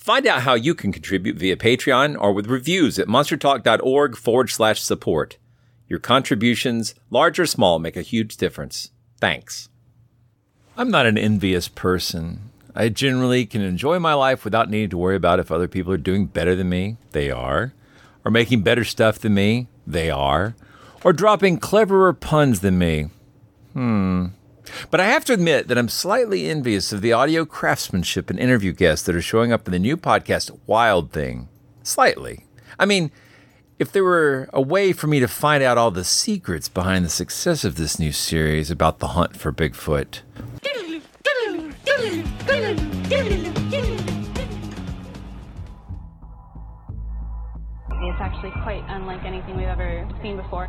Find out how you can contribute via Patreon or with reviews at monstertalk.org forward slash support. Your contributions, large or small, make a huge difference. Thanks. I'm not an envious person. I generally can enjoy my life without needing to worry about if other people are doing better than me. They are. Or making better stuff than me. They are. Or dropping cleverer puns than me. Hmm. But I have to admit that I'm slightly envious of the audio craftsmanship and interview guests that are showing up in the new podcast Wild Thing. Slightly. I mean, if there were a way for me to find out all the secrets behind the success of this new series about the hunt for Bigfoot. It's actually quite unlike anything we've ever seen before.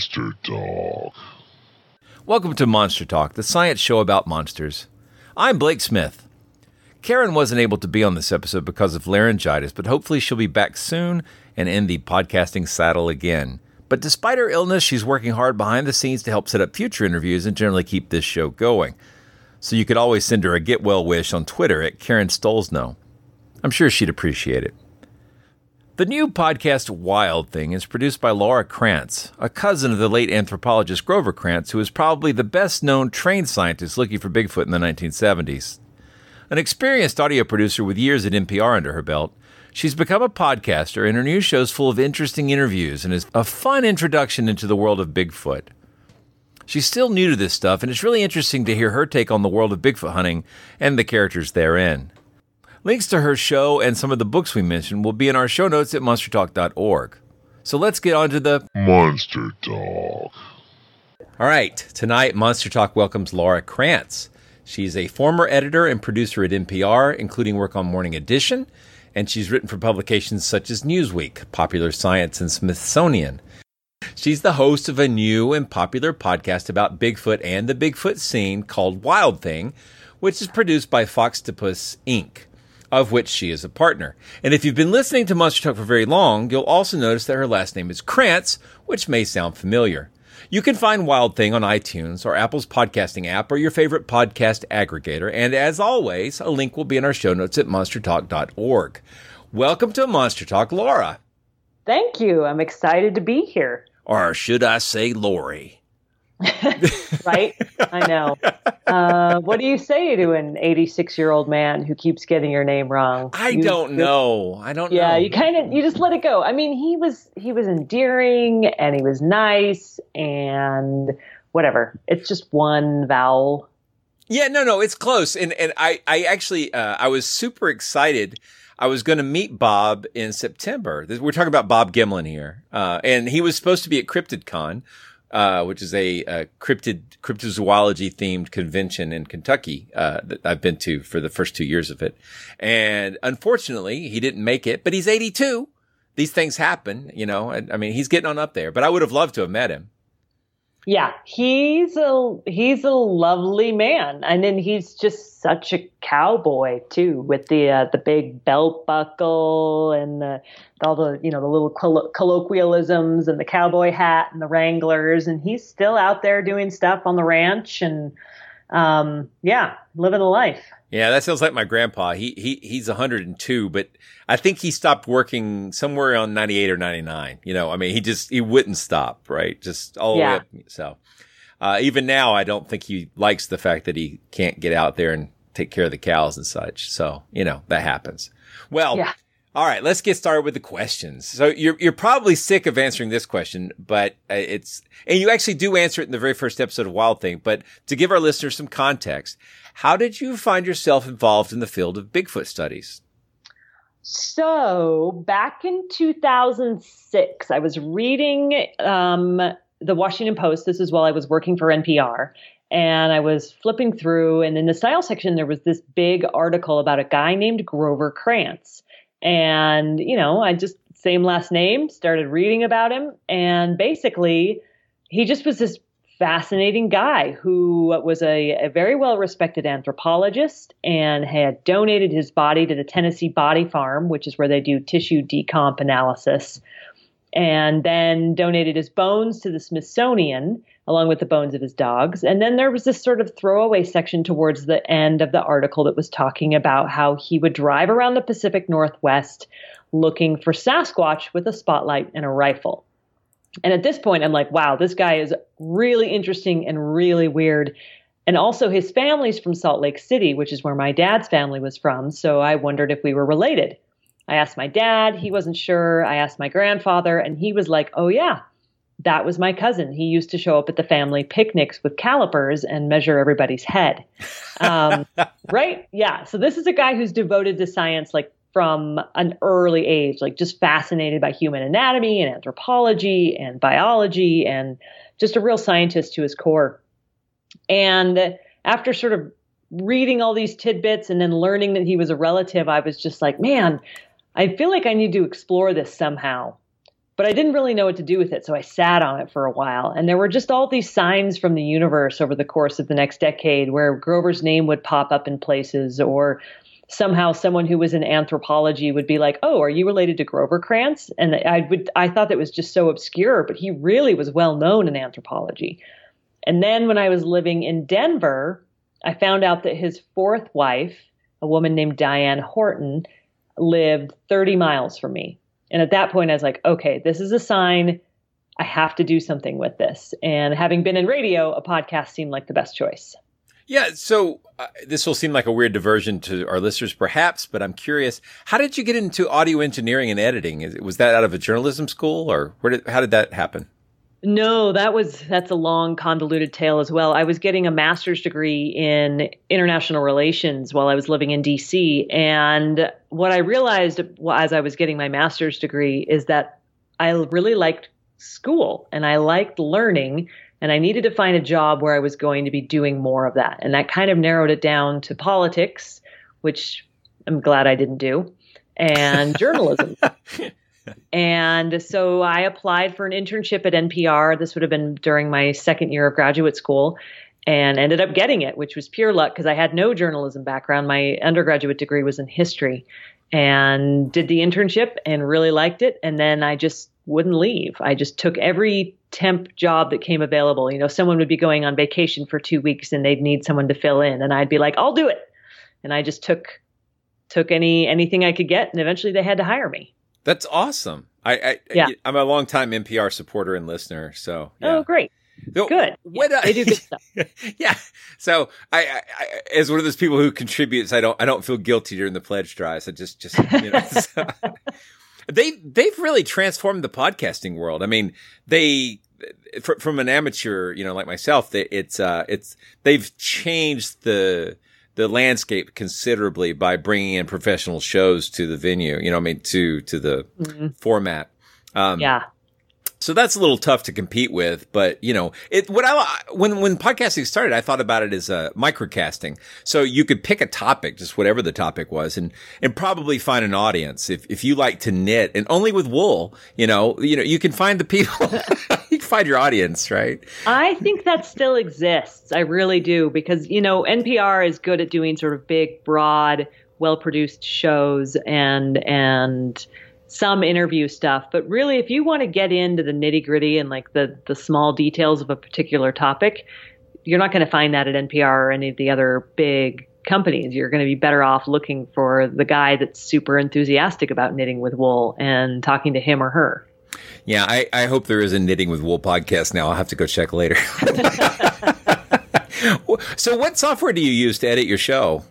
Monster Talk. Welcome to Monster Talk, the science show about monsters. I'm Blake Smith. Karen wasn't able to be on this episode because of laryngitis, but hopefully she'll be back soon and in the podcasting saddle again. But despite her illness, she's working hard behind the scenes to help set up future interviews and generally keep this show going. So you could always send her a get well wish on Twitter at Karen Stollznow. I'm sure she'd appreciate it. The new podcast Wild Thing is produced by Laura Krantz, a cousin of the late anthropologist Grover Krantz, who is probably the best known trained scientist looking for Bigfoot in the 1970s. An experienced audio producer with years at NPR under her belt, she's become a podcaster, and her new show is full of interesting interviews and is a fun introduction into the world of Bigfoot. She's still new to this stuff, and it's really interesting to hear her take on the world of Bigfoot hunting and the characters therein. Links to her show and some of the books we mentioned will be in our show notes at monstertalk.org. So let's get on to the Monster Talk. All right, tonight Monster Talk welcomes Laura Krantz. She's a former editor and producer at NPR, including work on Morning Edition, and she's written for publications such as Newsweek, Popular Science, and Smithsonian. She's the host of a new and popular podcast about Bigfoot and the Bigfoot scene called Wild Thing, which is produced by Foxtopus Ink of which she is a partner. And if you've been listening to Monster Talk for very long, you'll also notice that her last name is Krantz, which may sound familiar. You can find Wild Thing on iTunes or Apple's podcasting app or your favorite podcast aggregator. And as always, a link will be in our show notes at monstertalk.org. Welcome to Monster Talk, Laura. Thank you. I'm excited to be here. Or should I say, Lori? right? I know. Uh, what do you say to an 86 year old man who keeps getting your name wrong? I You- don't know. I don't Yeah, know. you kind of you just let it go. I mean, he was he was endearing and he was nice and whatever. It's just one vowel. Yeah, no, no, it's close. And and I I actually uh, I was super excited. I was going to meet Bob in September. We're talking about Bob Gimlin here, uh, and he was supposed to be at CryptidCon, uh, which is a, uh cryptid cryptozoology themed convention in Kentucky uh, that I've been to for the first two years of it. And unfortunately, he didn't make it. But he's 82. These things happen, you know. I mean, he's getting on up there. But I would have loved to have met him. Yeah, he's a he's a lovely man, and then he's just such a cowboy too, with the uh, the big belt buckle and the, all the you know the little collo- colloquialisms and the cowboy hat and the Wranglers, and he's still out there doing stuff on the ranch and um, yeah, living the life. Yeah, that sounds like my grandpa. He he he's 102, but I think he stopped working somewhere on 98 or 99. You know, I mean, he just he wouldn't stop, right? Just all the way up. So, uh, even now, I don't think he likes the fact that he can't get out there and take care of the cows and such. So, you know, that happens. Well, Yeah. all right, let's get started with the questions. So you're you're probably sick of answering this question, but uh, it's and you actually do answer it in the very first episode of Wild Thing. But to give our listeners some context, how did you find yourself involved in the field of Bigfoot studies? So back in 2006, I was reading um, the Washington Post. This is while I was working for NPR. And I was flipping through, and in the style section, there was this big article about a guy named Grover Krantz. And, you know, I just, same last name, started reading about him. And basically, he just was this fascinating guy who was a, a very well respected anthropologist and had donated his body to the Tennessee Body Farm, which is where they do tissue decomp analysis, and then donated his bones to the Smithsonian along with the bones of his dogs. And then there was this sort of throwaway section towards the end of the article that was talking about how he would drive around the Pacific Northwest looking for Sasquatch with a spotlight and a rifle. And at this point, I'm like, wow, this guy is really interesting and really weird. And also, his family's from Salt Lake City, which is where my dad's family was from. So I wondered if we were related. I asked my dad, he wasn't sure. I asked my grandfather, and he was like, oh, yeah, that was my cousin. He used to show up at the family picnics with calipers and measure everybody's head. Um, right? Yeah. So this is a guy who's devoted to science, like from an early age, like just fascinated by human anatomy and anthropology and biology and just a real scientist to his core. And after sort of reading all these tidbits and then learning that he was a relative, I was just like, man, I feel like I need to explore this somehow. But I didn't really know what to do with it, so I sat on it for a while. And there were just all these signs from the universe over the course of the next decade where Grover's name would pop up in places or somehow someone who was in anthropology would be like, "Oh, are you related to Grover Krantz?" And I would I thought that was just so obscure, but he really was well known in anthropology. And then when I was living in Denver, I found out that his fourth wife, a woman named Diane Horton, lived 30 miles from me. And at that point I was like, "Okay, this is a sign I have to do something with this." And having been in radio, a podcast seemed like the best choice. Yeah, so uh, this will seem like a weird diversion to our listeners, perhaps, but I'm curious. How did you get into audio engineering and editing? Was that out of a journalism school, or where did, how did that happen? No, that was that's a long convoluted tale as well. I was getting a master's degree in international relations while I was living in DC and what I realized as I was getting my master's degree is that I really liked school and I liked learning and I needed to find a job where I was going to be doing more of that. And that kind of narrowed it down to politics, which I'm glad I didn't do, and journalism. And so I applied for an internship at NPR. This would have been during my second year of graduate school and ended up getting it, which was pure luck because I had no journalism background. My undergraduate degree was in history and did the internship and really liked it. And then I just wouldn't leave. I just took every temp job that came available. You know, someone would be going on vacation for two weeks and they'd need someone to fill in. And I'd be like, I'll do it. And I just took took any anything I could get and eventually they had to hire me. That's awesome. I, I Yeah. I'm a long time NPR supporter and listener, so yeah. Oh, great. Good. What, yeah, they do good stuff. yeah. So I, I, I, as one of those people who contributes, I don't, I don't feel guilty during the pledge drive. So just, just, you know, so, they, they've really transformed the podcasting world. I mean, they, from an amateur, you know, like myself, it's, uh, it's, they've changed the, the landscape considerably by bringing in professional shows to the venue, you know, I mean, to, to the mm-hmm. format. Um, yeah. So that's a little tough to compete with, but you know, it, what I, when, when podcasting started, I thought about it as a microcasting. So you could pick a topic, just whatever the topic was, and, and probably find an audience. If, if you like to knit and only with wool, you know, you know, you can find the people, you can find your audience, right? I think that still exists. I really do because, you know, NPR is good at doing sort of big, broad, well produced shows and, and, some interview stuff, but really, if you want to get into the nitty gritty and like the the small details of a particular topic, you're not going to find that at NPR or any of the other big companies. You're going to be better off looking for the guy that's super enthusiastic about knitting with wool and talking to him or her. Yeah, I, I hope there is a knitting with wool podcast now. I'll have to go check later. so, what software do you use to edit your show?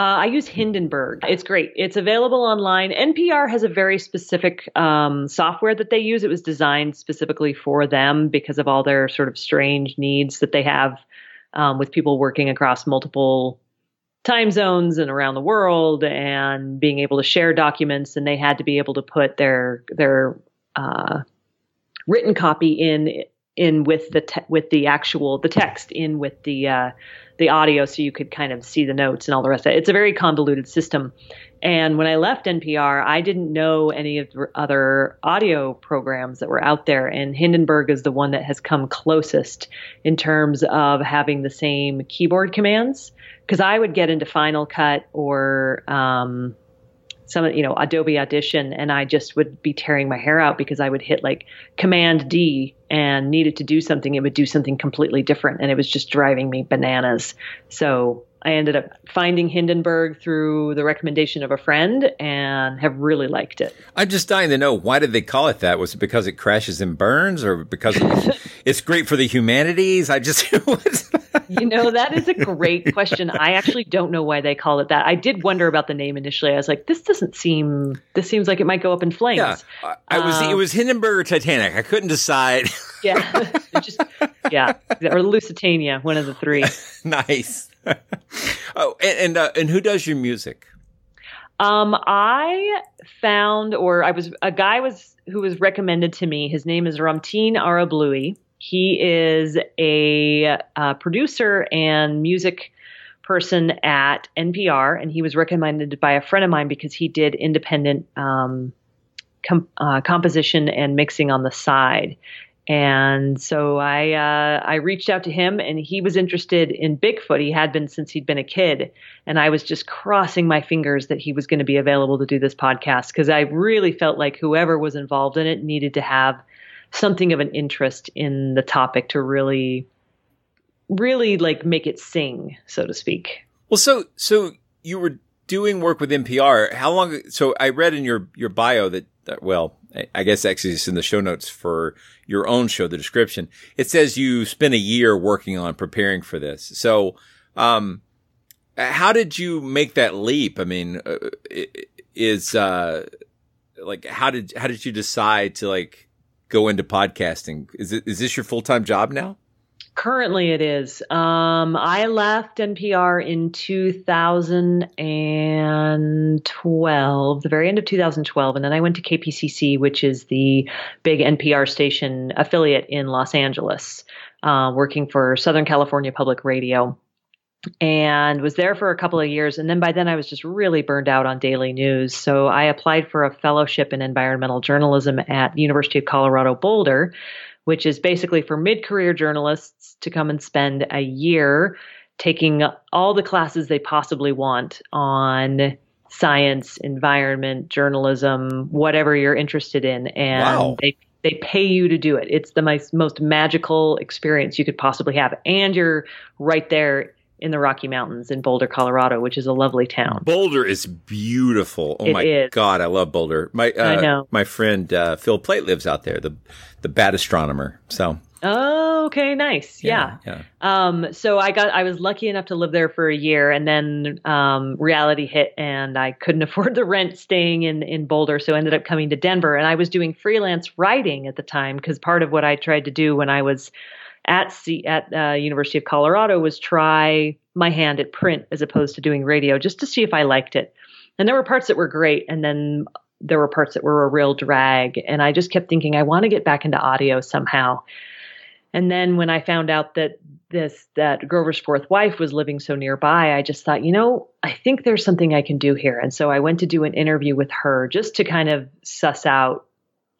Uh, I use Hindenburg. It's great. It's available online. NPR has a very specific um, software that they use. It was designed specifically for them because of all their sort of strange needs that they have um, with people working across multiple time zones and around the world and being able to share documents. And they had to be able to put their their uh, written copy in in with the te- with the actual the text in with the uh, the audio so you could kind of see the notes and all the rest of it. It's a very convoluted system. And when I left NPR, I didn't know any of the other audio programs that were out there. And Hindenburg is the one that has come closest in terms of having the same keyboard commands. Because I would get into Final Cut or um, some you know Adobe Audition and I just would be tearing my hair out because I would hit like command D and needed to do something it would do something completely different and it was just driving me bananas. So I ended up finding Hindenburg through the recommendation of a friend and have really liked it. I'm just dying to know why did they call it that? Was it because it crashes and burns or because it's great for the humanities? I just You know, that is a great question. I actually don't know why they call it that. I did wonder about the name initially. I was like, this doesn't seem this seems like it might go up in flames. Yeah. I was um, it was Hindenburg or Titanic. I couldn't decide. yeah. just yeah. Or Lusitania, one of the three. nice. oh, and and, uh, and who does your music? Um, I found, or I was a guy was who was recommended to me. His name is Ramtin Arablouei. He is a uh, producer and music person at NPR, and he was recommended by a friend of mine because he did independent um, com- uh, composition and mixing on the side. And so I uh, I reached out to him, and he was interested in Bigfoot. He had been since he'd been a kid, and I was just crossing my fingers that he was going to be available to do this podcast because I really felt like whoever was involved in it needed to have something of an interest in the topic to really, really like make it sing, so to speak. Well, so so you were doing work with NPR. How long? So I read in your your bio that, that well I guess actually it's in the show notes for your own show, the description. It says you spent a year working on preparing for this. So, um, how did you make that leap? I mean, uh, is, uh, like, how did, how did you decide to like go into podcasting? Is it, is this your full-time job now? Currently, it is. Um, I left NPR in 2012, the very end of 2012, and then I went to KPCC, which is the big NPR station affiliate in Los Angeles, uh, working for Southern California Public Radio. And was there for a couple of years. And then by then I was just really burned out on daily news. So I applied for a fellowship in environmental journalism at the University of Colorado Boulder which is basically for mid career journalists to come and spend a year taking all the classes they possibly want on science, environment, journalism, whatever you're interested in. And wow. they they pay you to do it. It's the most, most magical experience you could possibly have. And you're right there in the Rocky Mountains in Boulder, Colorado, which is a lovely town. Boulder is beautiful. Oh It my is. god, I love Boulder. My uh, I know. my friend uh, Phil Plait lives out there, the the Bad Astronomer. So Oh, okay, nice. Yeah. yeah. Um, so I got I was lucky enough to live there for a year and then um, reality hit and I couldn't afford the rent staying in in Boulder so I ended up coming to Denver and I was doing freelance writing at the time because part of what I tried to do when I was at C- at uh, University of Colorado was try my hand at print as opposed to doing radio just to see if I liked it. And there were parts that were great and then there were parts that were a real drag and I just kept thinking I want to get back into audio somehow. And then when I found out that this that Grover's fourth wife was living so nearby, I just thought, you know, I think there's something I can do here. And so I went to do an interview with her just to kind of suss out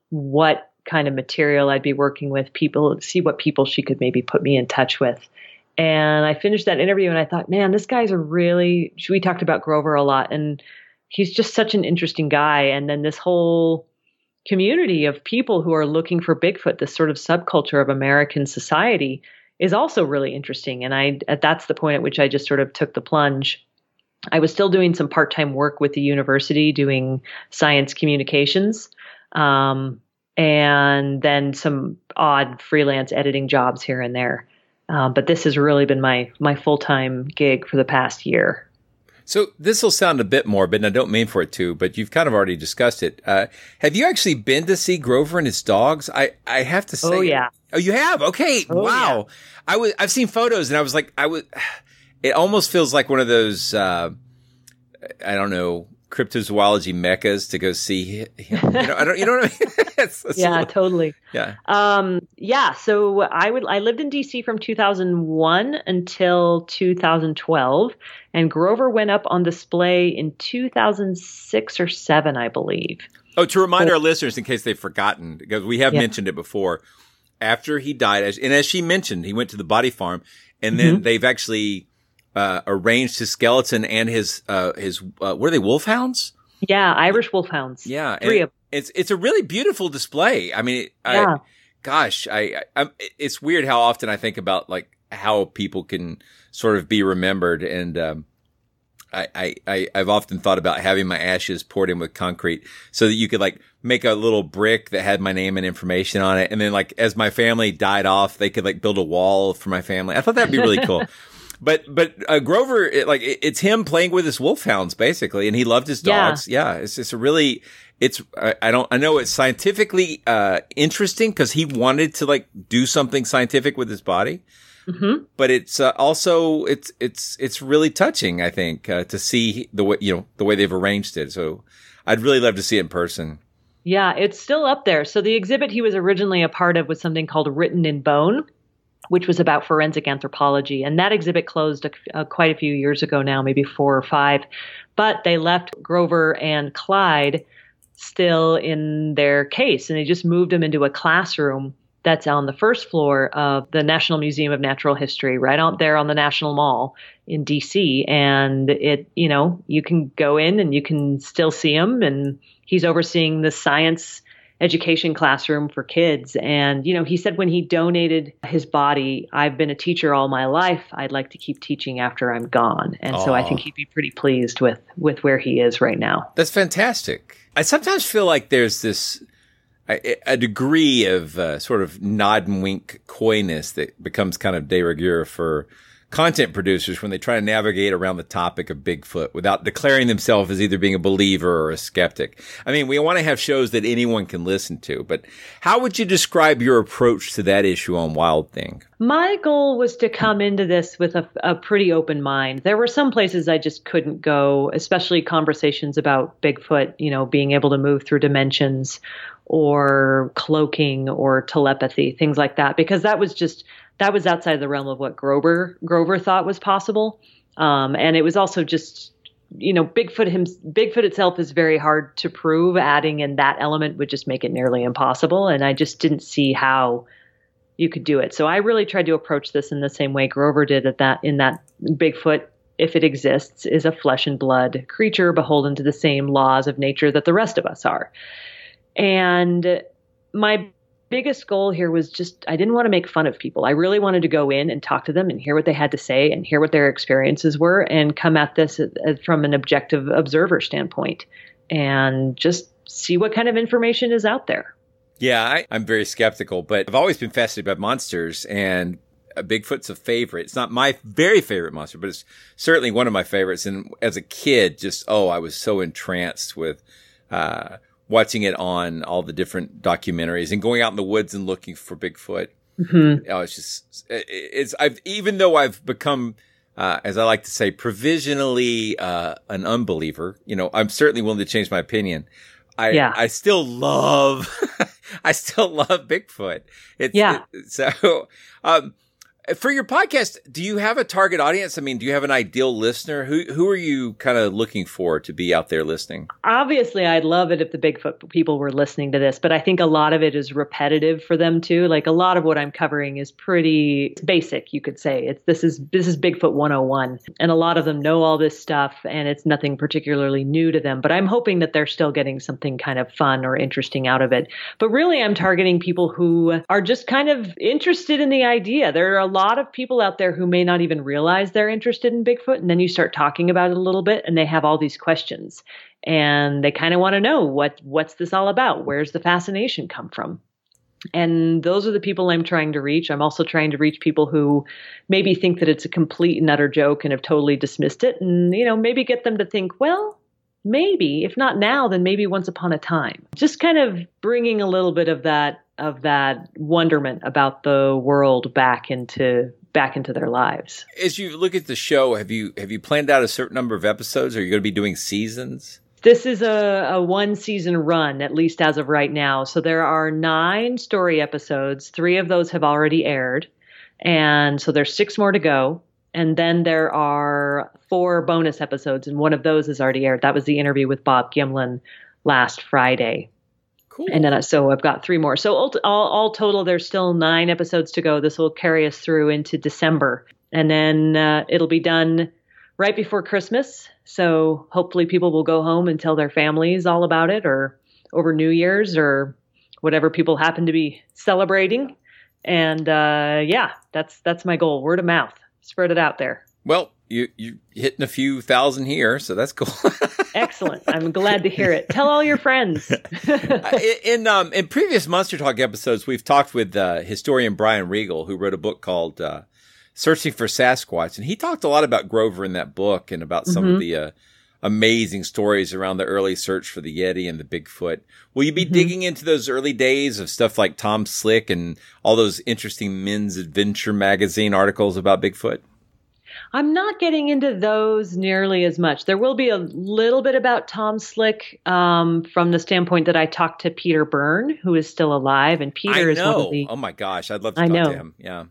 what kind of material I'd be working with, people see what people she could maybe put me in touch with. And I finished that interview and I thought, man, this guy's a really we talked about Grover a lot and he's just such an interesting guy. And then this whole community of people who are looking for Bigfoot, this sort of subculture of American society, is also really interesting. And I that's the point at which I just sort of took the plunge. I was still doing some part time work with the university, doing science communications, um, and then some odd freelance editing jobs here and there. Um, but this has really been my my full time gig for the past year. So this will sound a bit morbid, and I don't mean for it to, but you've kind of already discussed it. Uh, have you actually been to see Grover and his dogs? I, I have to say, Oh, yeah. Oh, you have? Okay, Oh, wow. I was I've seen photos, and I was like, I was. It almost feels like one of those. Uh, I don't know cryptozoology meccas to go see him. You know, I don't. You know what I mean? It's- it's yeah, little- totally. yeah. Um, yeah, so I would I lived in DC from 2001 until 2012, and Grover went up on display in 2006 or seven, I believe. Oh, to remind our listeners, in case they've forgotten, because we have Yeah. mentioned it before, after he died, as, and as she mentioned, he went to the body farm, and then Mm-hmm. they've actually uh, arranged his skeleton and his uh, his uh, what are they wolfhounds? Yeah, Irish wolfhounds. Yeah, three of it's it's a really beautiful display. I mean, I, Yeah. gosh, I, I I'm, it's weird how often I think about like how people can sort of be remembered, and um, I, I, I I've often thought about having my ashes poured in with concrete so that you could like make a little brick that had my name and information on it, and then like as my family died off, they could like build a wall for my family. I thought that'd be really cool. But but uh, Grover, it, like it- it's him playing with his wolfhounds basically, and he loved his dogs. Yeah, it's just a really it's I, I don't I know it's scientifically uh interesting because he wanted to like do something scientific with his body, Mhm. but it's uh, also it's it's it's really touching. I think uh, to see the way you know the way they've arranged it. So I'd really love to see it in person. Yeah, it's still up there. So the exhibit he was originally a part of was something called Written in Bone, which was about forensic anthropology, and that exhibit closed a, uh, quite a few years ago now, maybe four or five. But they left Grover and Clyde still in their case, and they just moved them into a classroom that's on the first floor of the National Museum of Natural History, right out there on the National Mall in DC. And it, you know, you can go in and you can still see him, and he's overseeing the science education classroom for kids. And, you know, he said when he donated his body, I've been a teacher all my life. I'd like to keep teaching after I'm gone. And so I think he'd be pretty pleased with, with where he is right now. That's fantastic. I sometimes feel like there's this a, a degree of uh, sort of nod and wink coyness that becomes kind of de rigueur for content producers when they try to navigate around the topic of Bigfoot without declaring themselves as either being a believer or a skeptic. I mean, we want to have shows that anyone can listen to, but how would you describe your approach to that issue on Wild Thing? My goal was to come into this with a, a pretty open mind. There were some places I just couldn't go, especially conversations about Bigfoot, you know, being able to move through dimensions or cloaking or telepathy, things like that, because that was just that was outside the realm of what Grover Grover thought was possible. Um, and it was also just you know Bigfoot him Bigfoot itself is very hard to prove. Adding in that element would just make it nearly impossible. And I just didn't see how you could do it. So I really tried to approach this in the same way Grover did at that in that Bigfoot if it exists is a flesh and blood creature beholden to the same laws of nature that the rest of us are. And my biggest goal here was just I didn't want to make fun of people. I really wanted to go in and talk to them and hear what they had to say and hear what their experiences were and come at this uh, uh, from an objective observer standpoint and just see what kind of information is out there. Yeah, I, I'm very skeptical, but I've always been fascinated by monsters and uh, Bigfoot's a favorite. It's not my very favorite monster, but it's certainly one of my favorites. And as a kid, just, oh, I was so entranced with, uh, watching it on all the different documentaries and going out in the woods and looking for Bigfoot. Mm-hmm. Oh, it's just, it's, I've, even though I've become, uh, as I like to say, provisionally, uh, an unbeliever, you know, I'm certainly willing to change my opinion. I, yeah. I still love, I still love Bigfoot. It's, yeah. It, so, um, for your podcast, do you have a target audience? I mean, do you have an ideal listener? Who who are you kind of looking for to be out there listening? Obviously, I'd love it if the Bigfoot people were listening to this, but I think a lot of it is repetitive for them too. Like a lot of what I'm covering is pretty basic, you could say. It's this is this is Bigfoot 101, and a lot of them know all this stuff, and it's nothing particularly new to them. But I'm hoping that they're still getting something kind of fun or interesting out of it. But really, I'm targeting people who are just kind of interested in the idea. There are a lot of people out there who may not even realize they're interested in Bigfoot. And then you start talking about it a little bit and they have all these questions and they kind of want to know what, what's this all about? Where's the fascination come from? And those are the people I'm trying to reach. I'm also trying to reach people who maybe think that it's a complete and utter joke and have totally dismissed it. And, you know, maybe get them to think, well, maybe, if not now, then maybe once upon a time. Just kind of bringing a little bit of that of that wonderment about the world back into back into their lives. As you look at the show, have you have you planned out a certain number of episodes? Are you going to be doing seasons? This is a, a one season run, at least as of right now. So there are nine story episodes. Three of those have already aired. And so there's six more to go. And then there are four bonus episodes, and one of those has already aired. That was the interview with Bob Gimlin last Friday. Cool. And then so I've got three more. So all, all, all, total, there's still nine episodes to go. This will carry us through into December, and then uh, it'll be done right before Christmas. So hopefully people will go home and tell their families all about it, or over New Year's, or whatever people happen to be celebrating. And uh, yeah, that's that's my goal. Word of mouth, spread it out there. Well, you you hitting a few thousand here, so that's cool. Excellent. I'm glad to hear it. Tell all your friends. in um, in previous Monster Talk episodes, we've talked with uh, historian Brian Regal, who wrote a book called uh, "Searching for Sasquatch," and he talked a lot about Grover in that book and about some mm-hmm. of the uh, amazing stories around the early search for the Yeti and the Bigfoot. Will you be mm-hmm. digging into those early days of stuff like Tom Slick and all those interesting men's adventure magazine articles about Bigfoot? I'm not getting into those nearly as much. There will be a little bit about Tom Slick um, from the standpoint that I talked to Peter Byrne, who is still alive, and Peter I is one of the. Oh my gosh, I'd love to I talk know. to him. Yeah,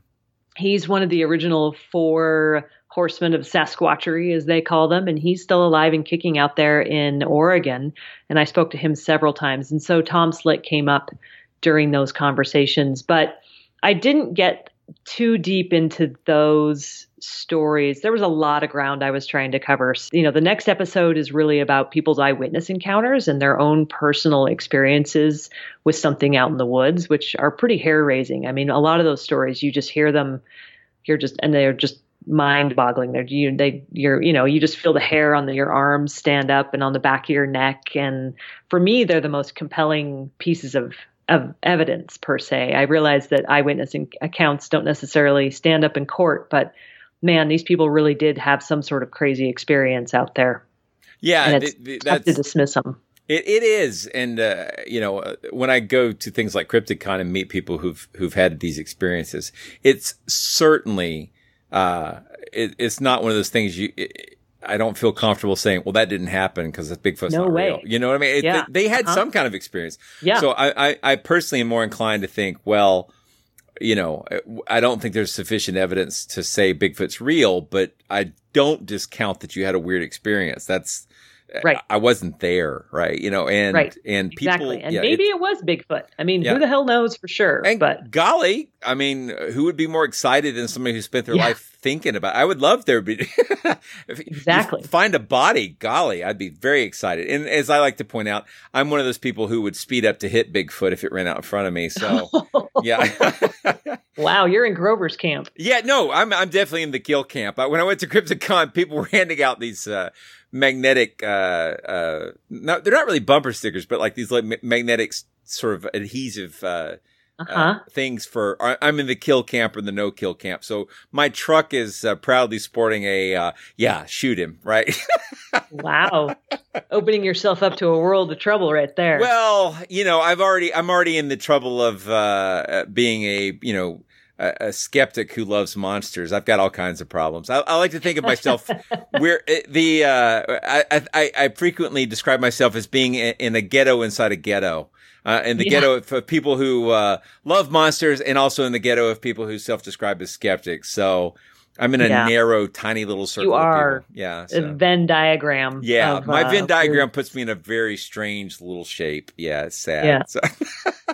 he's one of the original four horsemen of Sasquatchery, as they call them, and he's still alive and kicking out there in Oregon. And I spoke to him several times, and so Tom Slick came up during those conversations, but I didn't get too deep into those stories. There was a lot of ground I was trying to cover. You know, the next episode is really about people's eyewitness encounters and their own personal experiences with something out in the woods, which are pretty hair raising. I mean, a lot of those stories, you just hear them, you're just, and they're just mind boggling. They're, you, they, you're, you know, you just feel the hair on the, your arms stand up and on the back of your neck. And for me, they're the most compelling pieces of of evidence per se. I realize that eyewitness accounts don't necessarily stand up in court, but man, these people really did have some sort of crazy experience out there. Yeah, and it's tough to dismiss them. It, it is, and uh, you know, uh, when I go to things like Crypticon and meet people who've who've had these experiences, it's certainly uh, it, it's not one of those things you. It, I don't feel comfortable saying, well, that didn't happen because Bigfoot's no not way. real. You know what I mean? It, yeah. they, they, had uh-huh. some kind of experience. Yeah. So I, I, I personally am more inclined to think, well, you know, I don't think there's sufficient evidence to say Bigfoot's real, but I don't discount that you had a weird experience. That's Right. I wasn't there, right? You know, and Right. and people, exactly. And yeah, maybe it- it, was Bigfoot. I mean, Yeah. who the hell knows for sure? and but golly, I mean, who would be more excited than somebody who spent their Yeah. life thinking about? It? I would love there to be Exactly. find a body. Golly, I'd be very excited. And as I like to point out, I'm one of those people who would speed up to hit Bigfoot if it ran out in front of me. So yeah. wow, you're in Grover's camp. Yeah, no, I'm I'm definitely in the kill camp. Uh, When I went to Crypticon, people were handing out these uh, magnetic, uh, uh, no, they're not really bumper stickers, but like these like ma- magnetic sort of adhesive uh, Uh-huh. uh, things for. I- I'm in the kill camp or the no kill camp. So my truck is uh, proudly sporting a uh, yeah, shoot him right. Wow. Opening yourself up to a world of trouble right there. Well, you know, I've already, I'm already in the trouble of, uh, uh, being a, you know, a, a skeptic who loves monsters. I've got all kinds of problems. I, I like to think of myself where uh, the, uh, I, I, I frequently describe myself as being in a ghetto inside a ghetto. Uh, in the Yeah. ghetto of people who, uh, love monsters and also in the ghetto of people who self-describe as skeptics. So I'm in a Yeah. narrow, tiny little circle. you of are people. Yeah. a so- Venn diagram. yeah, of, my uh, Venn diagram your- puts me in a very strange little shape. Yeah, it's sad. Yeah.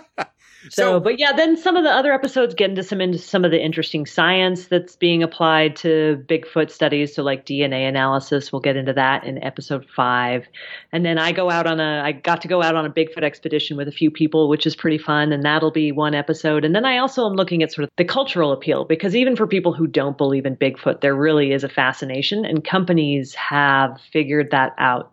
So, but yeah, then some of the other episodes get into some into some of the interesting science that's being applied to Bigfoot studies. So, like DNA analysis, we'll get into that in episode five. And then I go out on a, I got to go out on a Bigfoot expedition with a few people, which is pretty fun, and that'll be one episode. And then I also am looking at sort of the cultural appeal because even for people who don't believe in Bigfoot, there really is a fascination, and companies have figured that out.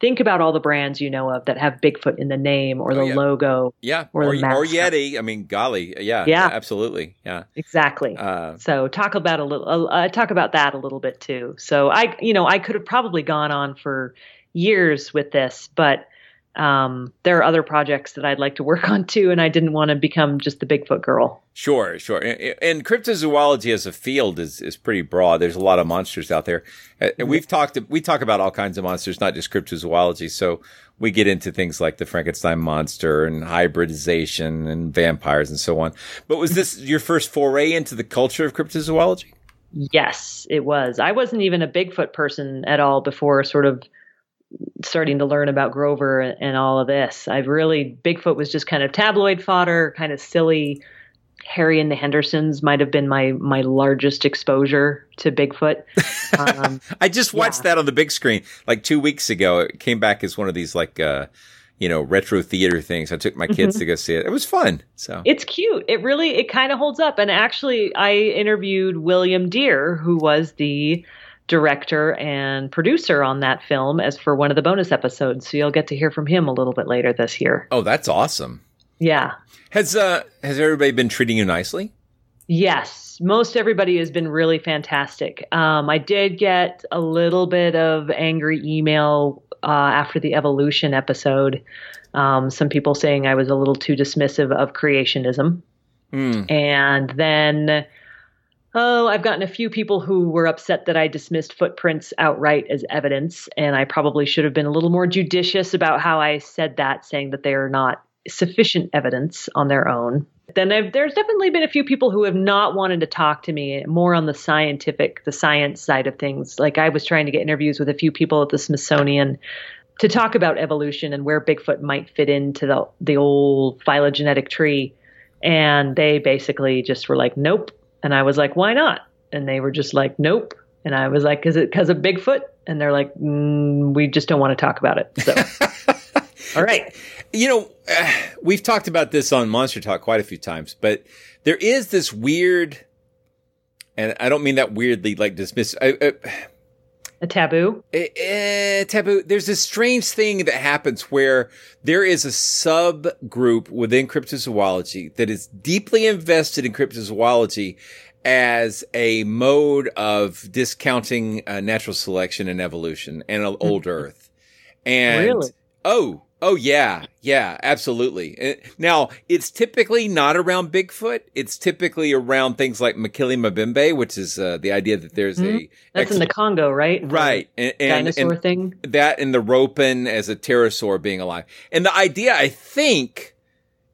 Think about all the brands you know of that have Bigfoot in the name or the Oh, yeah. logo. yeah, Or or, or. Yeti. I mean, golly, yeah, Yeah. absolutely, yeah. Exactly. Uh, so talk about a little. Uh, talk about that a little bit too. So I, you know, I could have probably gone on for years with this, but um, there are other projects that I'd like to work on too, and I didn't want to become just the Bigfoot girl. Sure, sure. And, and cryptozoology as a field is, is pretty broad. There's a lot of monsters out there. Uh, And we've talked, we talk about all kinds of monsters, not just cryptozoology. So we get into things like the Frankenstein monster and hybridization and vampires and so on. But was this your first foray into the culture of cryptozoology? Yes, it was. I wasn't even a Bigfoot person at all before sort of starting to learn about Grover and, and all of this. I've really Bigfoot was just kind of tabloid fodder, kind of silly. Harry and the Hendersons might have been my my largest exposure to Bigfoot. Um, I just watched that on the big screen like two weeks ago. It came back as one of these like, uh, you know, retro theater things. I took my kids Mhm. to go see it. It was fun. So It's cute. It really it kind of holds up. And actually, I interviewed William Dear, who was the director and producer on that film, as for one of the bonus episodes. So you'll get to hear from him a little bit later this year. Oh, that's awesome. Yeah. Has uh has everybody been treating you nicely? Yes, most everybody has been really fantastic. Um, I did get a little bit of angry email uh, after the evolution episode. Um, some people saying I was a little too dismissive of creationism. Hmm. And then Oh, I've gotten a few people who were upset that I dismissed footprints outright as evidence, and I probably should have been a little more judicious about how I said that, saying that they are not sufficient evidence on their own. Then I've, there's definitely been a few people who have not wanted to talk to me more on the scientific, the science side of things. Like I was trying to get interviews with a few people at the Smithsonian to talk about evolution and where Bigfoot might fit into the the old phylogenetic tree, and they basically just were like, "Nope," and I was like, "Why not?" And they were just like, "Nope," and I was like, "Is it because of Bigfoot?" And they're like, mm, "We just don't want to talk about it." So, all right. You know, uh, we've talked about this on Monster Talk quite a few times, but there is this weird, and I don't mean that weirdly like dismiss. I, uh, a taboo. Uh, taboo. There's this strange thing that happens where there is a subgroup within cryptozoology that is deeply invested in cryptozoology as a mode of discounting uh, natural selection and evolution and an old Earth. And really? oh, Oh yeah, yeah, absolutely. Uh, now it's typically not around Bigfoot. It's typically around things like Mokele Mbembe, which is uh, the idea that there's mm-hmm. a that's ex- in the Congo, right? Right, and, and dinosaur and thing. That and the Ropen as a pterosaur being alive, and the idea I think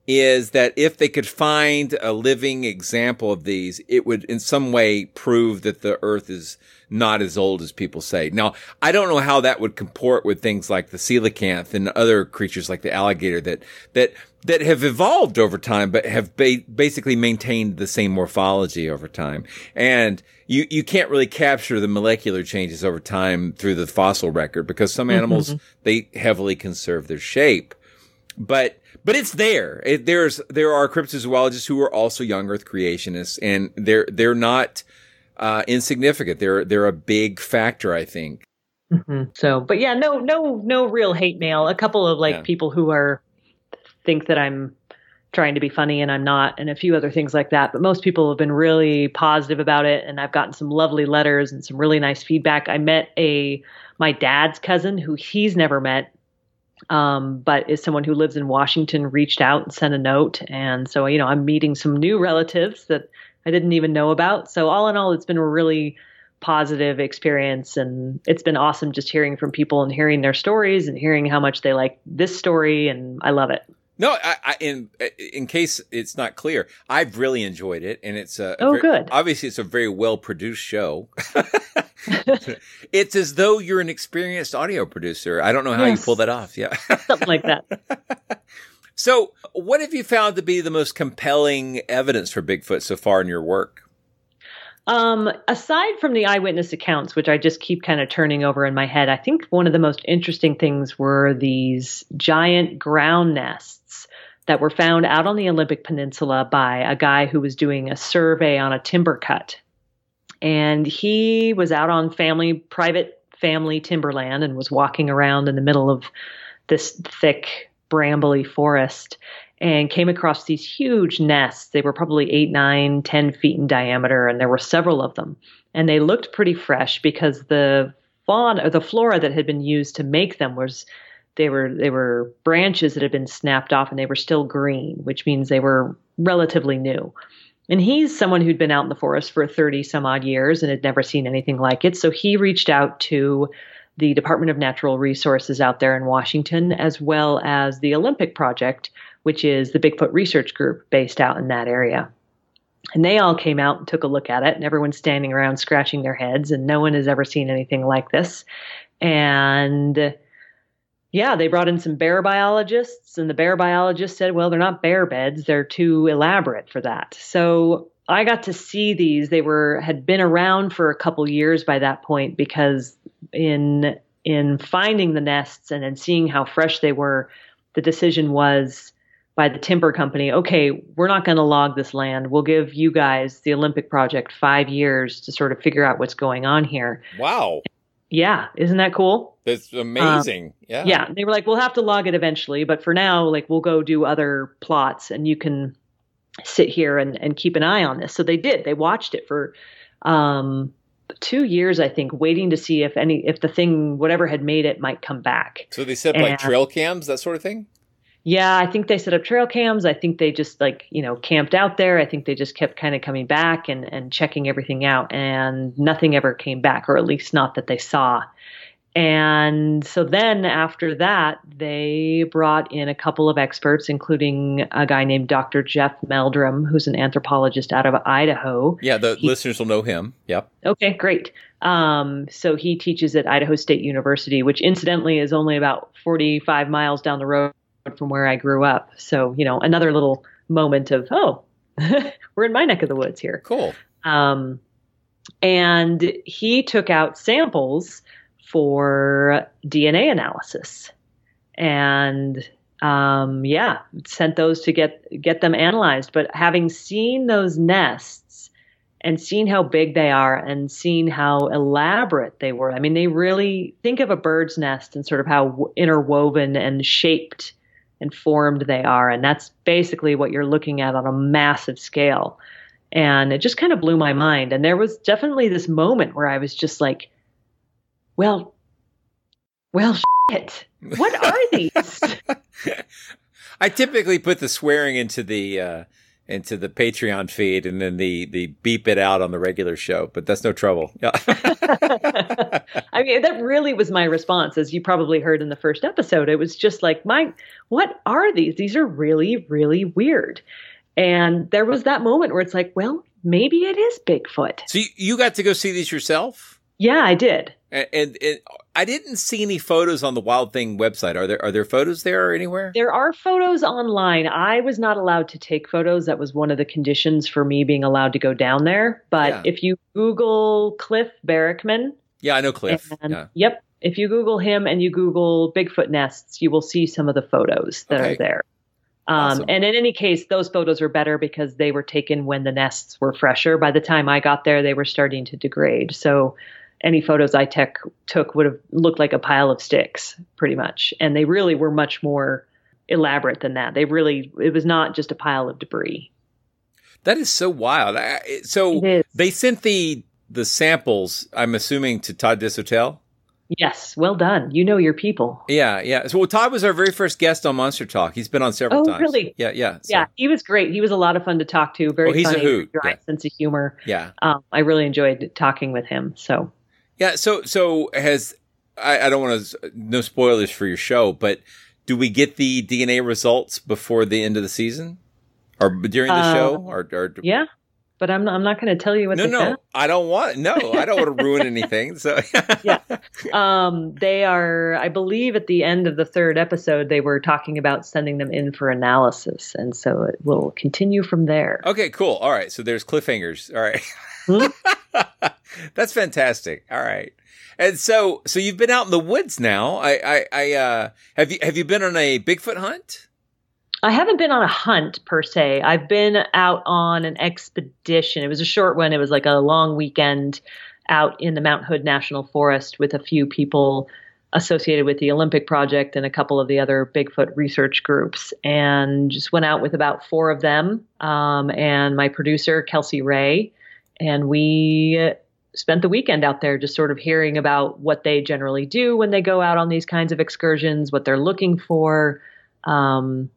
is that if they could find a living example of these, it would in some way prove that the Earth is not as old as people say. Now, I don't know how that would comport with things like the coelacanth and other creatures like the alligator that, that, that have evolved over time, but have ba- basically maintained the same morphology over time. And you, you can't really capture the molecular changes over time through the fossil record because some animals, mm-hmm. they heavily conserve their shape. But, but it's there. It, there's, there are cryptozoologists who are also young earth creationists and they're, they're not, uh, insignificant. They're they're a big factor, I think. Mm-hmm. So, but yeah, no, no, no real hate mail. A couple of like yeah. people who are think that I'm trying to be funny and I'm not, and a few other things like that. But most people have been really positive about it, and I've gotten some lovely letters and some really nice feedback. I met a my dad's cousin who he's never met, um, but is someone who lives in Washington. Reached out and sent a note, and so you know I'm meeting some new relatives that I didn't even know about. So all in all, it's been a really positive experience and it's been awesome just hearing from people and hearing their stories and hearing how much they like this story and I love it. No, I, I, in in case it's not clear, I've really enjoyed it, and it's a, oh very, good. Obviously, it's a very well produced show. it's as though you're an experienced audio producer. I don't know how yes. you pull that off. Yeah, something like that. So, what have you found to be the most compelling evidence for Bigfoot so far in your work? Um, aside from the eyewitness accounts, which I just keep kind of turning over in my head, I think one of the most interesting things were these giant ground nests that were found out on the Olympic Peninsula by a guy who was doing a survey on a timber cut. And he was out on family, private family timberland and was walking around in the middle of this thick brambly forest and came across these huge nests. They were probably eight, nine, ten feet in diameter, and there were several of them. And they looked pretty fresh because the fauna the flora that had been used to make them was they were they were branches that had been snapped off and they were still green, which means they were relatively new. And he's someone who'd been out in the forest for 30 some odd years and had never seen anything like it. So he reached out to the Department of Natural Resources out there in Washington, as well as the Olympic Project, which is the Bigfoot Research Group based out in that area. And they all came out and took a look at it, and everyone's standing around scratching their heads, and no one has ever seen anything like this. And yeah, they brought in some bear biologists, and the bear biologists said, well, they're not bear beds, they're too elaborate for that. So I got to see these. They were had been around for a couple years by that point because in in finding the nests and then seeing how fresh they were, the decision was by the timber company, okay, we're not going to log this land. We'll give you guys the Olympic project 5 years to sort of figure out what's going on here. Wow. Yeah, isn't that cool? That's amazing. Um, yeah. Yeah, they were like, we'll have to log it eventually, but for now, like we'll go do other plots and you can sit here and, and keep an eye on this. So they did. They watched it for um, two years, I think, waiting to see if any if the thing whatever had made it might come back. So they said and, like trail cams, that sort of thing. Yeah, I think they set up trail cams. I think they just like, you know, camped out there. I think they just kept kind of coming back and, and checking everything out and nothing ever came back, or at least not that they saw. And so then after that, they brought in a couple of experts, including a guy named Dr. Jeff Meldrum, who's an anthropologist out of Idaho. Yeah, the he, listeners will know him. Yep. Okay, great. Um, so he teaches at Idaho State University, which incidentally is only about 45 miles down the road from where I grew up. So, you know, another little moment of, oh, we're in my neck of the woods here. Cool. Um, and he took out samples for DNA analysis. And um, yeah, sent those to get get them analyzed. But having seen those nests and seen how big they are and seen how elaborate they were, I mean, they really think of a bird's nest and sort of how interwoven and shaped and formed they are, and that's basically what you're looking at on a massive scale. And it just kind of blew my mind. And there was definitely this moment where I was just like, well, well, shit. What are these? I typically put the swearing into the uh, into the Patreon feed and then the the beep it out on the regular show, but that's no trouble. I mean, that really was my response, as you probably heard in the first episode. It was just like, my, what are these? These are really, really weird. And there was that moment where it's like, well, maybe it is Bigfoot. So you, you got to go see these yourself? Yeah, I did. And, and, and, I didn't see any photos on the Wild Thing website. Are there are there photos there anywhere? There are photos online. I was not allowed to take photos. That was one of the conditions for me being allowed to go down there. But yeah. if you Google Cliff Barackman, yeah, I know Cliff. And, yeah. Yep. If you Google him and you Google Bigfoot nests, you will see some of the photos that okay. are there. Um, awesome. And in any case, those photos are better because they were taken when the nests were fresher. By the time I got there, they were starting to degrade. So any photos I tech, took would have looked like a pile of sticks, pretty much. And they really were much more elaborate than that. They really, it was not just a pile of debris. That is so wild. So they sent the the samples. I'm assuming to Todd Disotell. Yes, well done. You know your people. Yeah, yeah. So well, Todd was our very first guest on Monster Talk. He's been on several oh, times. really? Yeah, yeah. So. Yeah, he was great. He was a lot of fun to talk to. Very well, he's funny, a hoot. dry yeah. sense of humor. Yeah. Um, I really enjoyed talking with him. So yeah. So, so has, I, I don't want to, no spoilers for your show, but do we get the DNA results before the end of the season or during the uh, show or, or, yeah, but I'm not, I'm not going to tell you what no, no. I don't want, no, I don't want to ruin anything. So yeah, um, they are, I believe at the end of the third episode, they were talking about sending them in for analysis. And so it will continue from there. Okay, cool. All right. So there's cliffhangers. All right. Hmm? That's fantastic. All right. And so, so you've been out in the woods now. I, I, I, uh, have you, have you been on a Bigfoot hunt? I haven't been on a hunt per se. I've been out on an expedition. It was a short one. It was like a long weekend out in the Mount Hood National Forest with a few people associated with the Olympic Project and a couple of the other Bigfoot research groups, and just went out with about four of them um, and my producer Kelsey Ray, and we spent the weekend out there just sort of hearing about what they generally do when they go out on these kinds of excursions, what they're looking for. Um,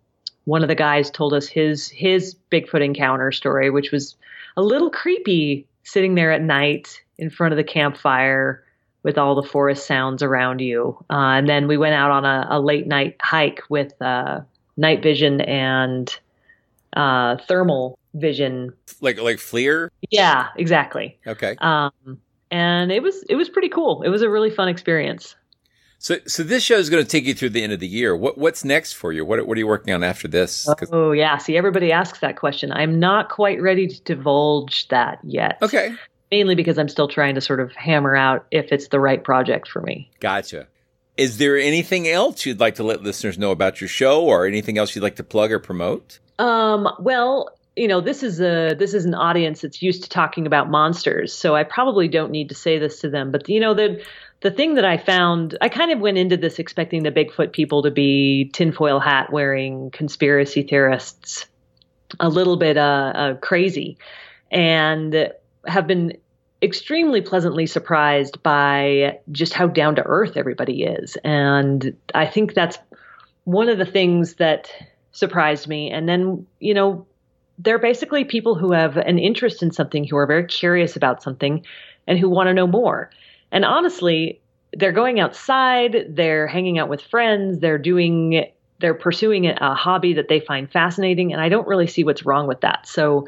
one of the guys told us his his Bigfoot encounter story, which was a little creepy, sitting there at night in front of the campfire with all the forest sounds around you. Uh, and then we went out on a, a late night hike with uh, night vision and uh, thermal vision. Like like FLIR? Yeah, exactly. Okay. Um, and it was it was pretty cool. It was a really fun experience. So so this show is going to take you through the end of the year. What what's next for you? What what are you working on after this? Oh yeah, see everybody asks that question. I'm not quite ready to divulge that yet. Okay. Mainly because I'm still trying to sort of hammer out if it's the right project for me. Gotcha. Is there anything else you'd like to let listeners know about your show or anything else you'd like to plug or promote? Um, well, you know this is a this is an audience that's used to talking about monsters so i probably don't need to say this to them but you know the the thing that i found i kind of went into this expecting the bigfoot people to be tinfoil hat wearing conspiracy theorists a little bit uh, uh, crazy and have been extremely pleasantly surprised by just how down to earth everybody is and i think that's one of the things that surprised me. And then, you know, they're basically people who have an interest in something, who are very curious about something, and who want to know more. And honestly, they're going outside, they're hanging out with friends, they're doing, they're pursuing a hobby that they find fascinating, and I don't really see what's wrong with that. So,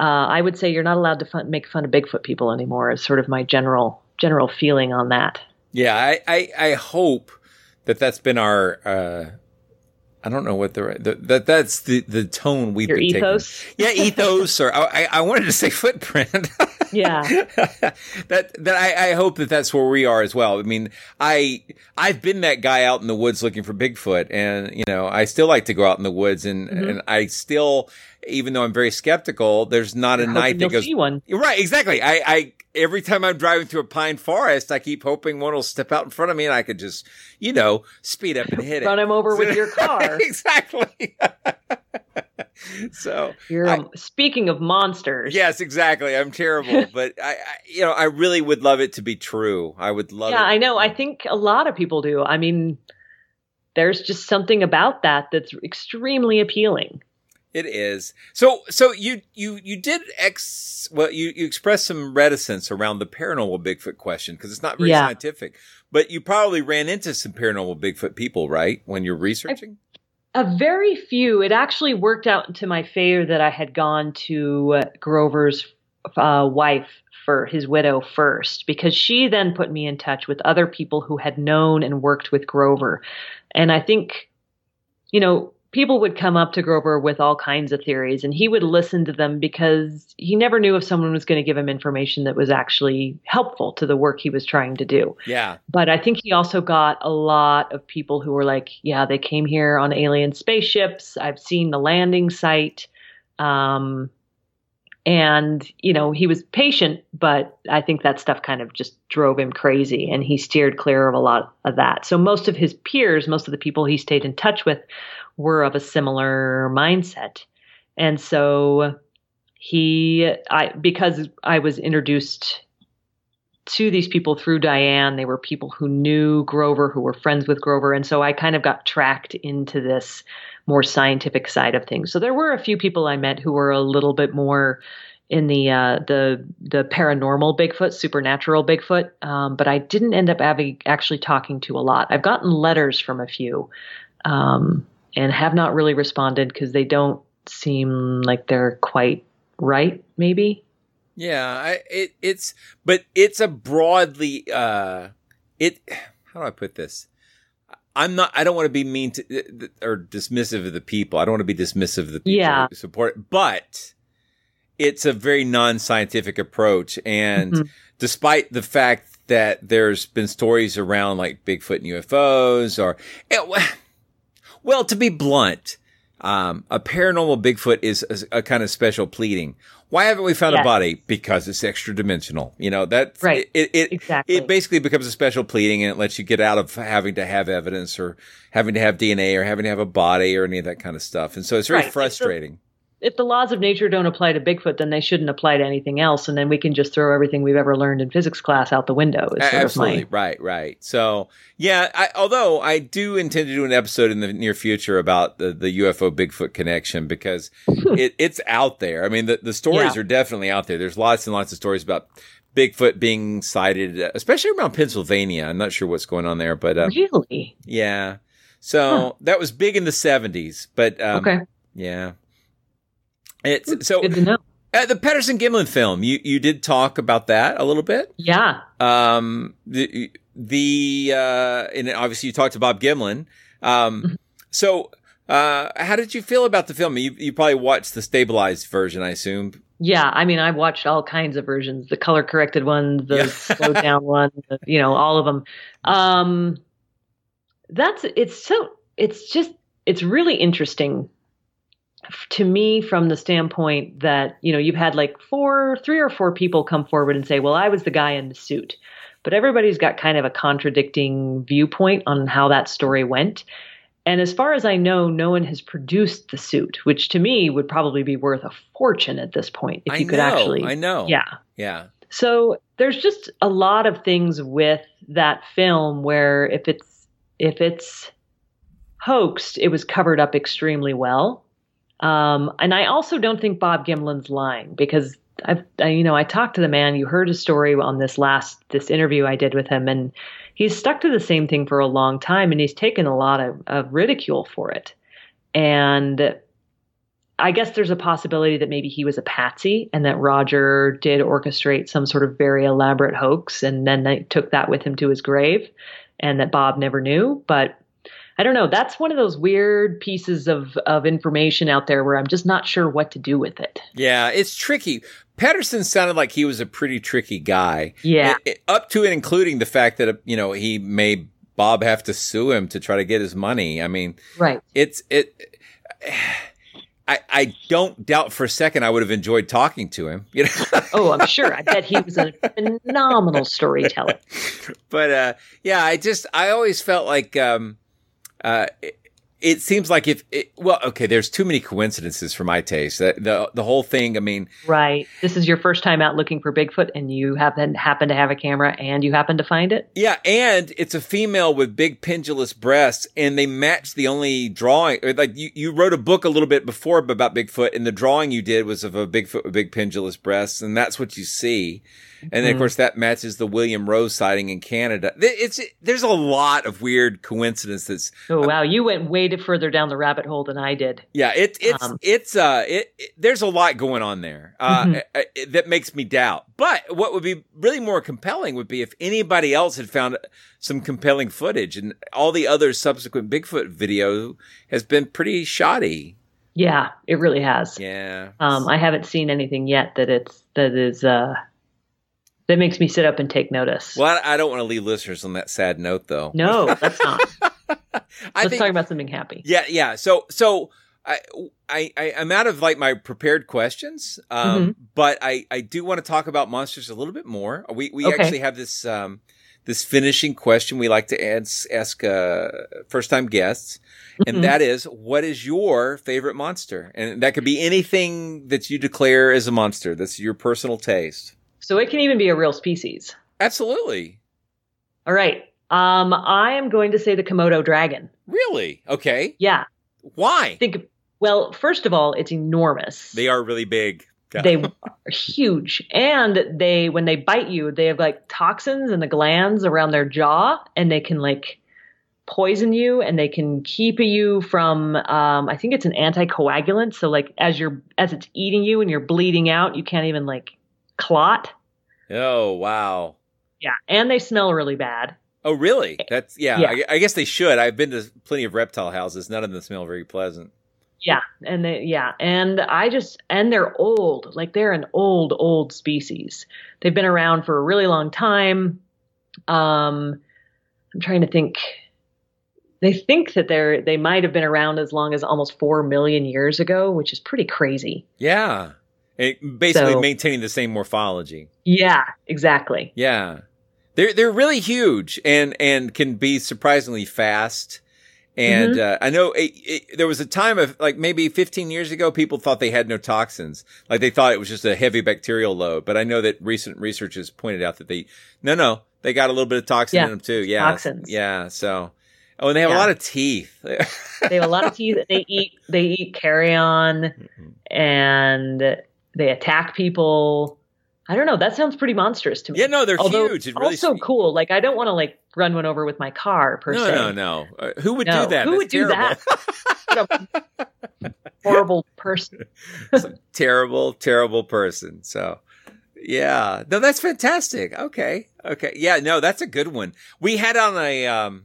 uh, I would say you're not allowed to fun, make fun of Bigfoot people anymore. Is sort of my general general feeling on that. Yeah, I I, I hope that that's been our. Uh, I don't know what the, the that that's the the tone we've Your been ethos? taking. Yeah, ethos, or I I wanted to say footprint. Yeah. that that I, I hope that that's where we are as well. I mean, I I've been that guy out in the woods looking for Bigfoot, and you know, I still like to go out in the woods, and Mhm. and I still, even though I'm very skeptical, there's not a You're night that goes see one. right. Exactly. I I every time I'm driving through a pine forest, I keep hoping one will step out in front of me, and I could just you know speed up and hit it. Run him over with your car. exactly. so You're um, speaking of monsters. Yes, exactly. I'm terrible, but I, I, you know, I really would love it to be true. I would love yeah, it. I know. I think a lot of people do. I mean, there's just something about that that's extremely appealing. It is. So, so you, you, you did ex, well, you, you expressed some reticence around the paranormal Bigfoot question because it's not very Yeah. scientific, but you probably ran into some paranormal Bigfoot people, right? When you're researching? A very few. It actually worked out to my favor that I had gone to Grover's uh, wife for his widow first, because she then put me in touch with other people who had known and worked with Grover. And I think, you know, people would come up to Grover with all kinds of theories, and he would listen to them because he never knew if someone was going to give him information that was actually helpful to the work he was trying to do. Yeah. But I think he also got a lot of people who were like, yeah, they came here on alien spaceships. I've seen the landing site. Um, and, you know, he was patient, but I think that stuff kind of just drove him crazy and he steered clear of a lot of that. So most of his peers, most of the people he stayed in touch with were of a similar mindset. And so he, I, because I was introduced to these people through Diane. They were people who knew Grover, who were friends with Grover. And so I kind of got tracked into this more scientific side of things. So there were a few people I met who were a little bit more in the uh, the the paranormal Bigfoot, supernatural Bigfoot, um, but I didn't end up having, actually talking to a lot. I've gotten letters from a few, um, and have not really responded because they don't seem like they're quite right. Maybe. Yeah, I, it, it's, but it's a broadly, uh, it, how do I put this? I'm not, I don't want to be mean to, or dismissive of the people. I don't want to be dismissive of the people Yeah. who support it, but it's a very non-scientific approach. And Mhm. despite the fact that there's been stories around like Bigfoot and UFOs or, it, well, to be blunt, um, a paranormal Bigfoot is a, a kind of special pleading. Why haven't we found a body? Because it's extra dimensional. You know, that's Right. It, it, Exactly. it basically becomes a special pleading and it lets you get out of having to have evidence or having to have DNA or having to have a body or any of that kind of stuff. And so it's very Right. Frustrating. If the laws of nature don't apply to Bigfoot, then they shouldn't apply to anything else, and then we can just throw everything we've ever learned in physics class out the window. Absolutely. My, Right, right. So, yeah, I, although I do intend to do an episode in the near future about the, the UFO Bigfoot connection because it, it's out there. I mean, the, the stories Yeah. are definitely out there. There's lots and lots of stories about Bigfoot being sighted, especially around Pennsylvania. I'm not sure what's going on there, but uh, really, yeah. So that was big in the 70s, but um, Okay. yeah. It's so good to know. Uh, the Patterson Gimlin film. You you did talk about that a little bit. Yeah. Um. The the uh. And obviously you talked to Bob Gimlin. Um. So uh, how did you feel about the film? You you probably watched the stabilized version, I assume. yeah. I mean, I've watched all kinds of versions: the color corrected one, the slowed down one, the, you know, all of them. Um, that's it's so it's just it's really interesting to me from the standpoint that you know you've had like four three or four people come forward and say well i was the guy in the suit but everybody's got kind of a contradicting viewpoint on how that story went and as far as i know no one has produced the suit which to me would probably be worth a fortune at this point if I you could know, actually I know. yeah Yeah. so there's just a lot of things with that film where if it's if it's hoaxed, it was covered up extremely well. Um, and I also don't think Bob Gimlin's lying because I've, I, you know, I talked to the man. You heard his story on this last this interview I did with him, and he's stuck to the same thing for a long time, and he's taken a lot of, of ridicule for it. And I guess there's a possibility that maybe he was a patsy and that Roger did orchestrate some sort of very elaborate hoax, and then they took that with him to his grave, and that Bob never knew. But I don't know. That's one of those weird pieces of, of information out there where I'm just not sure what to do with it. Yeah, it's tricky. Patterson sounded like he was a pretty tricky guy. Yeah. It- it- up to and including the fact that, you know, he made Bob have to sue him to try to get his money. I mean, Right. it's, it, I, I don't doubt for a second I would have enjoyed talking to him, you know, Oh, I'm sure. I bet he was a phenomenal storyteller. but, uh, yeah, I just, I always felt like, um, uh, it, it seems like if it, well, okay, there's too many coincidences for my taste. The, the, the whole thing, I mean, Right. This is your first time out looking for Bigfoot, and you happen happen to have a camera, and you happen to find it. Yeah, and it's a female with big pendulous breasts, and they match the only drawing. or Like you, you wrote a book a little bit before about Bigfoot, and the drawing you did was of a Bigfoot with big pendulous breasts, and that's what you see. And then, of Mhm. course, that matches the William Roe's sighting in Canada. It's there's a lot of weird coincidences. Oh wow, you went way further down the rabbit hole than I did. Yeah, it, it's Um, it's uh it, it- there's a lot going on there uh, Mhm. uh, uh, that makes me doubt. But what would be really more compelling would be if anybody else had found some compelling footage, and all the other subsequent Bigfoot video has been pretty shoddy. Yeah, it really has. Yeah, Um, I haven't seen anything yet that it's that is uh that makes me sit up and take notice. Well, I, I don't want to leave listeners on that sad note, though. No, let's not. let's think- talk about something happy. Yeah, yeah. So, so I, I, I I'm out of like my prepared questions, um, Mm-hmm. but I, I do want to talk about monsters a little bit more. We, we Okay. actually have this, um, this finishing question we like to ask, ask uh, first time guests, and Mhm. that is, what is your favorite monster? And that could be anything that you declare as a monster. That's your personal taste. So it can even be a real species. Absolutely. All right. Um, I am going to say the Komodo dragon. Really? Okay. Yeah. Why? Think. Well, first of all, it's enormous. They are really big. They are huge, and they when they bite you, they have like toxins in the glands around their jaw, and they can like poison you, and they can keep you from. Um, I think it's an anticoagulant. So like as you're as it's eating you and you're bleeding out, you can't even like clot. Oh, wow. Yeah, and they smell really bad. Oh, really? That's yeah. Yeah. I, I guess they should. I've been to plenty of reptile houses. None of them smell very pleasant. Yeah, and they yeah, and I just and they're old. Like they're an old old species. They've been around for a really long time. Um I'm trying to think they think that they're they might have been around as long as almost 4 million years ago, which is pretty crazy. Yeah, And basically So- maintaining the same morphology. Yeah, exactly. Yeah, they're they're really huge and and can be surprisingly fast. And Mhm. uh, I know it, it, there was a time of like maybe 15 years ago, people thought they had no toxins, like they thought it was just a heavy bacterial load. But I know that recent research has pointed out that they no no they got a little bit of toxin Yeah, in them too. Yeah, toxins. Yeah, so oh, and they have a lot of teeth. They have a lot of teeth. They eat they eat carrion and they attack people. I don't know. That sounds pretty monstrous to me. Yeah, no, they're Although huge and really also cool. Like I don't want to like run one over with my car per no, se. no, no, Uh, who would No, do that? Who That's would do that? What a horrible person. terrible, terrible person. So, yeah, no, that's fantastic. Okay, okay, yeah, no, that's a good one. We had on a um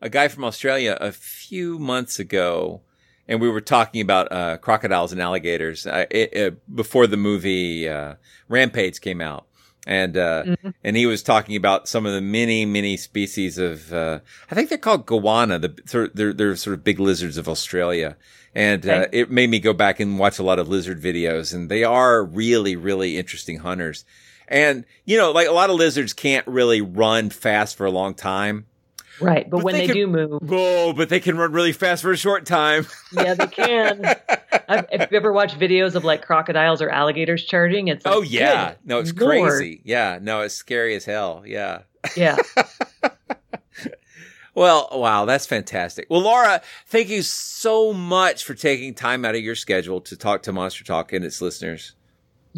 a guy from Australia a few months ago, and we were talking about uh, crocodiles and alligators uh, it, it, before the movie uh, Rampage came out. And uh, Mhm. and he was talking about some of the many many species of uh, I think they're called goanna. The they're they're sort of big lizards of Australia, and uh, Okay. it made me go back and watch a lot of lizard videos. And they are really really interesting hunters. And you know, like a lot of lizards can't really run fast for a long time. Right, but, when they they, can- do move, whoa! but they can run really fast for a short time. yeah, they can. I've, if you ever watch videos of like crocodiles or alligators charging, it's oh, like, oh yeah, no, it's Lord. crazy. Yeah, no, it's scary as hell. Yeah. Yeah, Well, wow, that's fantastic. Well, Laura, thank you so much for taking time out of your schedule to talk to Monster Talk and its listeners.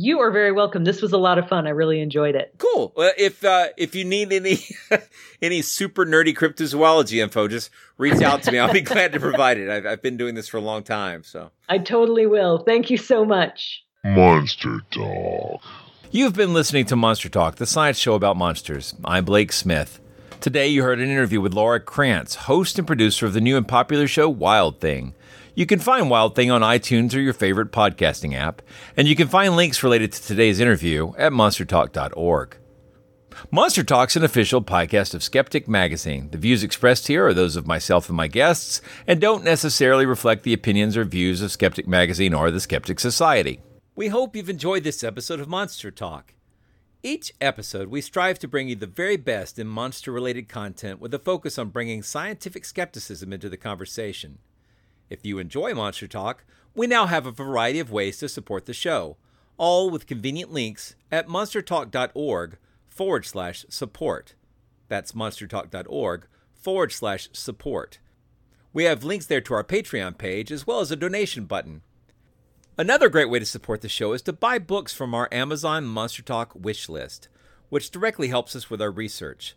You are very welcome. This was a lot of fun. I really enjoyed it. Cool. Well, if uh, if you need any any super nerdy cryptozoology info, just reach out to me. I'll be glad to provide it. I've, I've been doing this for a long time, so I totally will. Thank you so much. Monster Talk. You've been listening to Monster Talk, the science show about monsters. I'm Blake Smith. Today, you heard an interview with Laura Krantz, host and producer of the new and popular show Wild Thing. You can find Wild Thing on iTunes or your favorite podcasting app, and you can find links related to today's interview at monstertalk.org. Monster Talk's an official podcast of Skeptic Magazine. The views expressed here are those of myself and my guests and don't necessarily reflect the opinions or views of Skeptic Magazine or the Skeptic Society. We hope you've enjoyed this episode of Monster Talk. Each episode, we strive to bring you the very best in monster related content with a focus on bringing scientific skepticism into the conversation. If you enjoy Monster Talk, we now have a variety of ways to support the show, all with convenient links at monstertalk.org forward slash support. That's monstertalk.org forward slash support. We have links there to our Patreon page as well as a donation button. Another great way to support the show is to buy books from our Amazon Monster Talk wish list, which directly helps us with our research.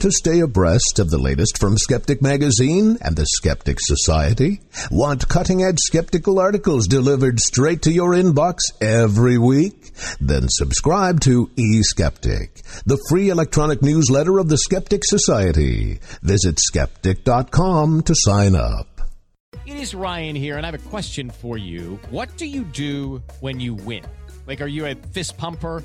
To stay abreast of the latest from Skeptic Magazine and the Skeptic Society? Want cutting edge skeptical articles delivered straight to your inbox every week? Then subscribe to eSkeptic, the free electronic newsletter of the Skeptic Society. Visit skeptic.com to sign up. It is Ryan here, and I have a question for you. What do you do when you win? Like, are you a fist pumper?